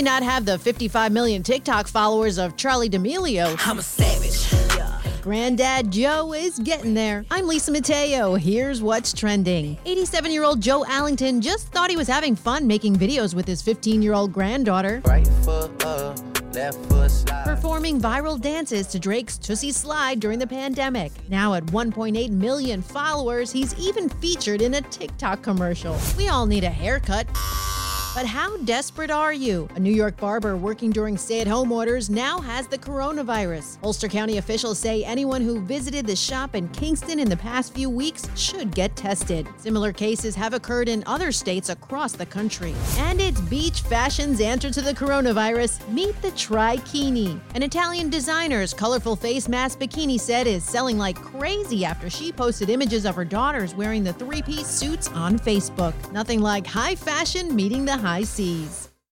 may not have the 55 million TikTok followers of Charli D'Amelio. I'm a savage. Granddad Joe is getting there. I'm Lisa Mateo. Here's what's trending. 87 year old Joe Allington just thought he was having fun making videos with his 15 year old granddaughter. Right foot up, left foot slide. Performing viral dances to Drake's Tootsie Slide during the pandemic. Now at 1.8 million followers, he's even featured in a TikTok commercial. We all need a haircut. But how desperate are you? A New York barber working during stay at home orders now has the coronavirus. Ulster County officials say anyone who visited the shop in Kingston in the past few weeks should get tested. Similar cases have occurred in other states across the country. And it's beach fashion's answer to the coronavirus meet the Trikini. An Italian designer's colorful face mask bikini set is selling like crazy after she posted images of her daughters wearing the three piece suits on Facebook. Nothing like high fashion meeting the high seas.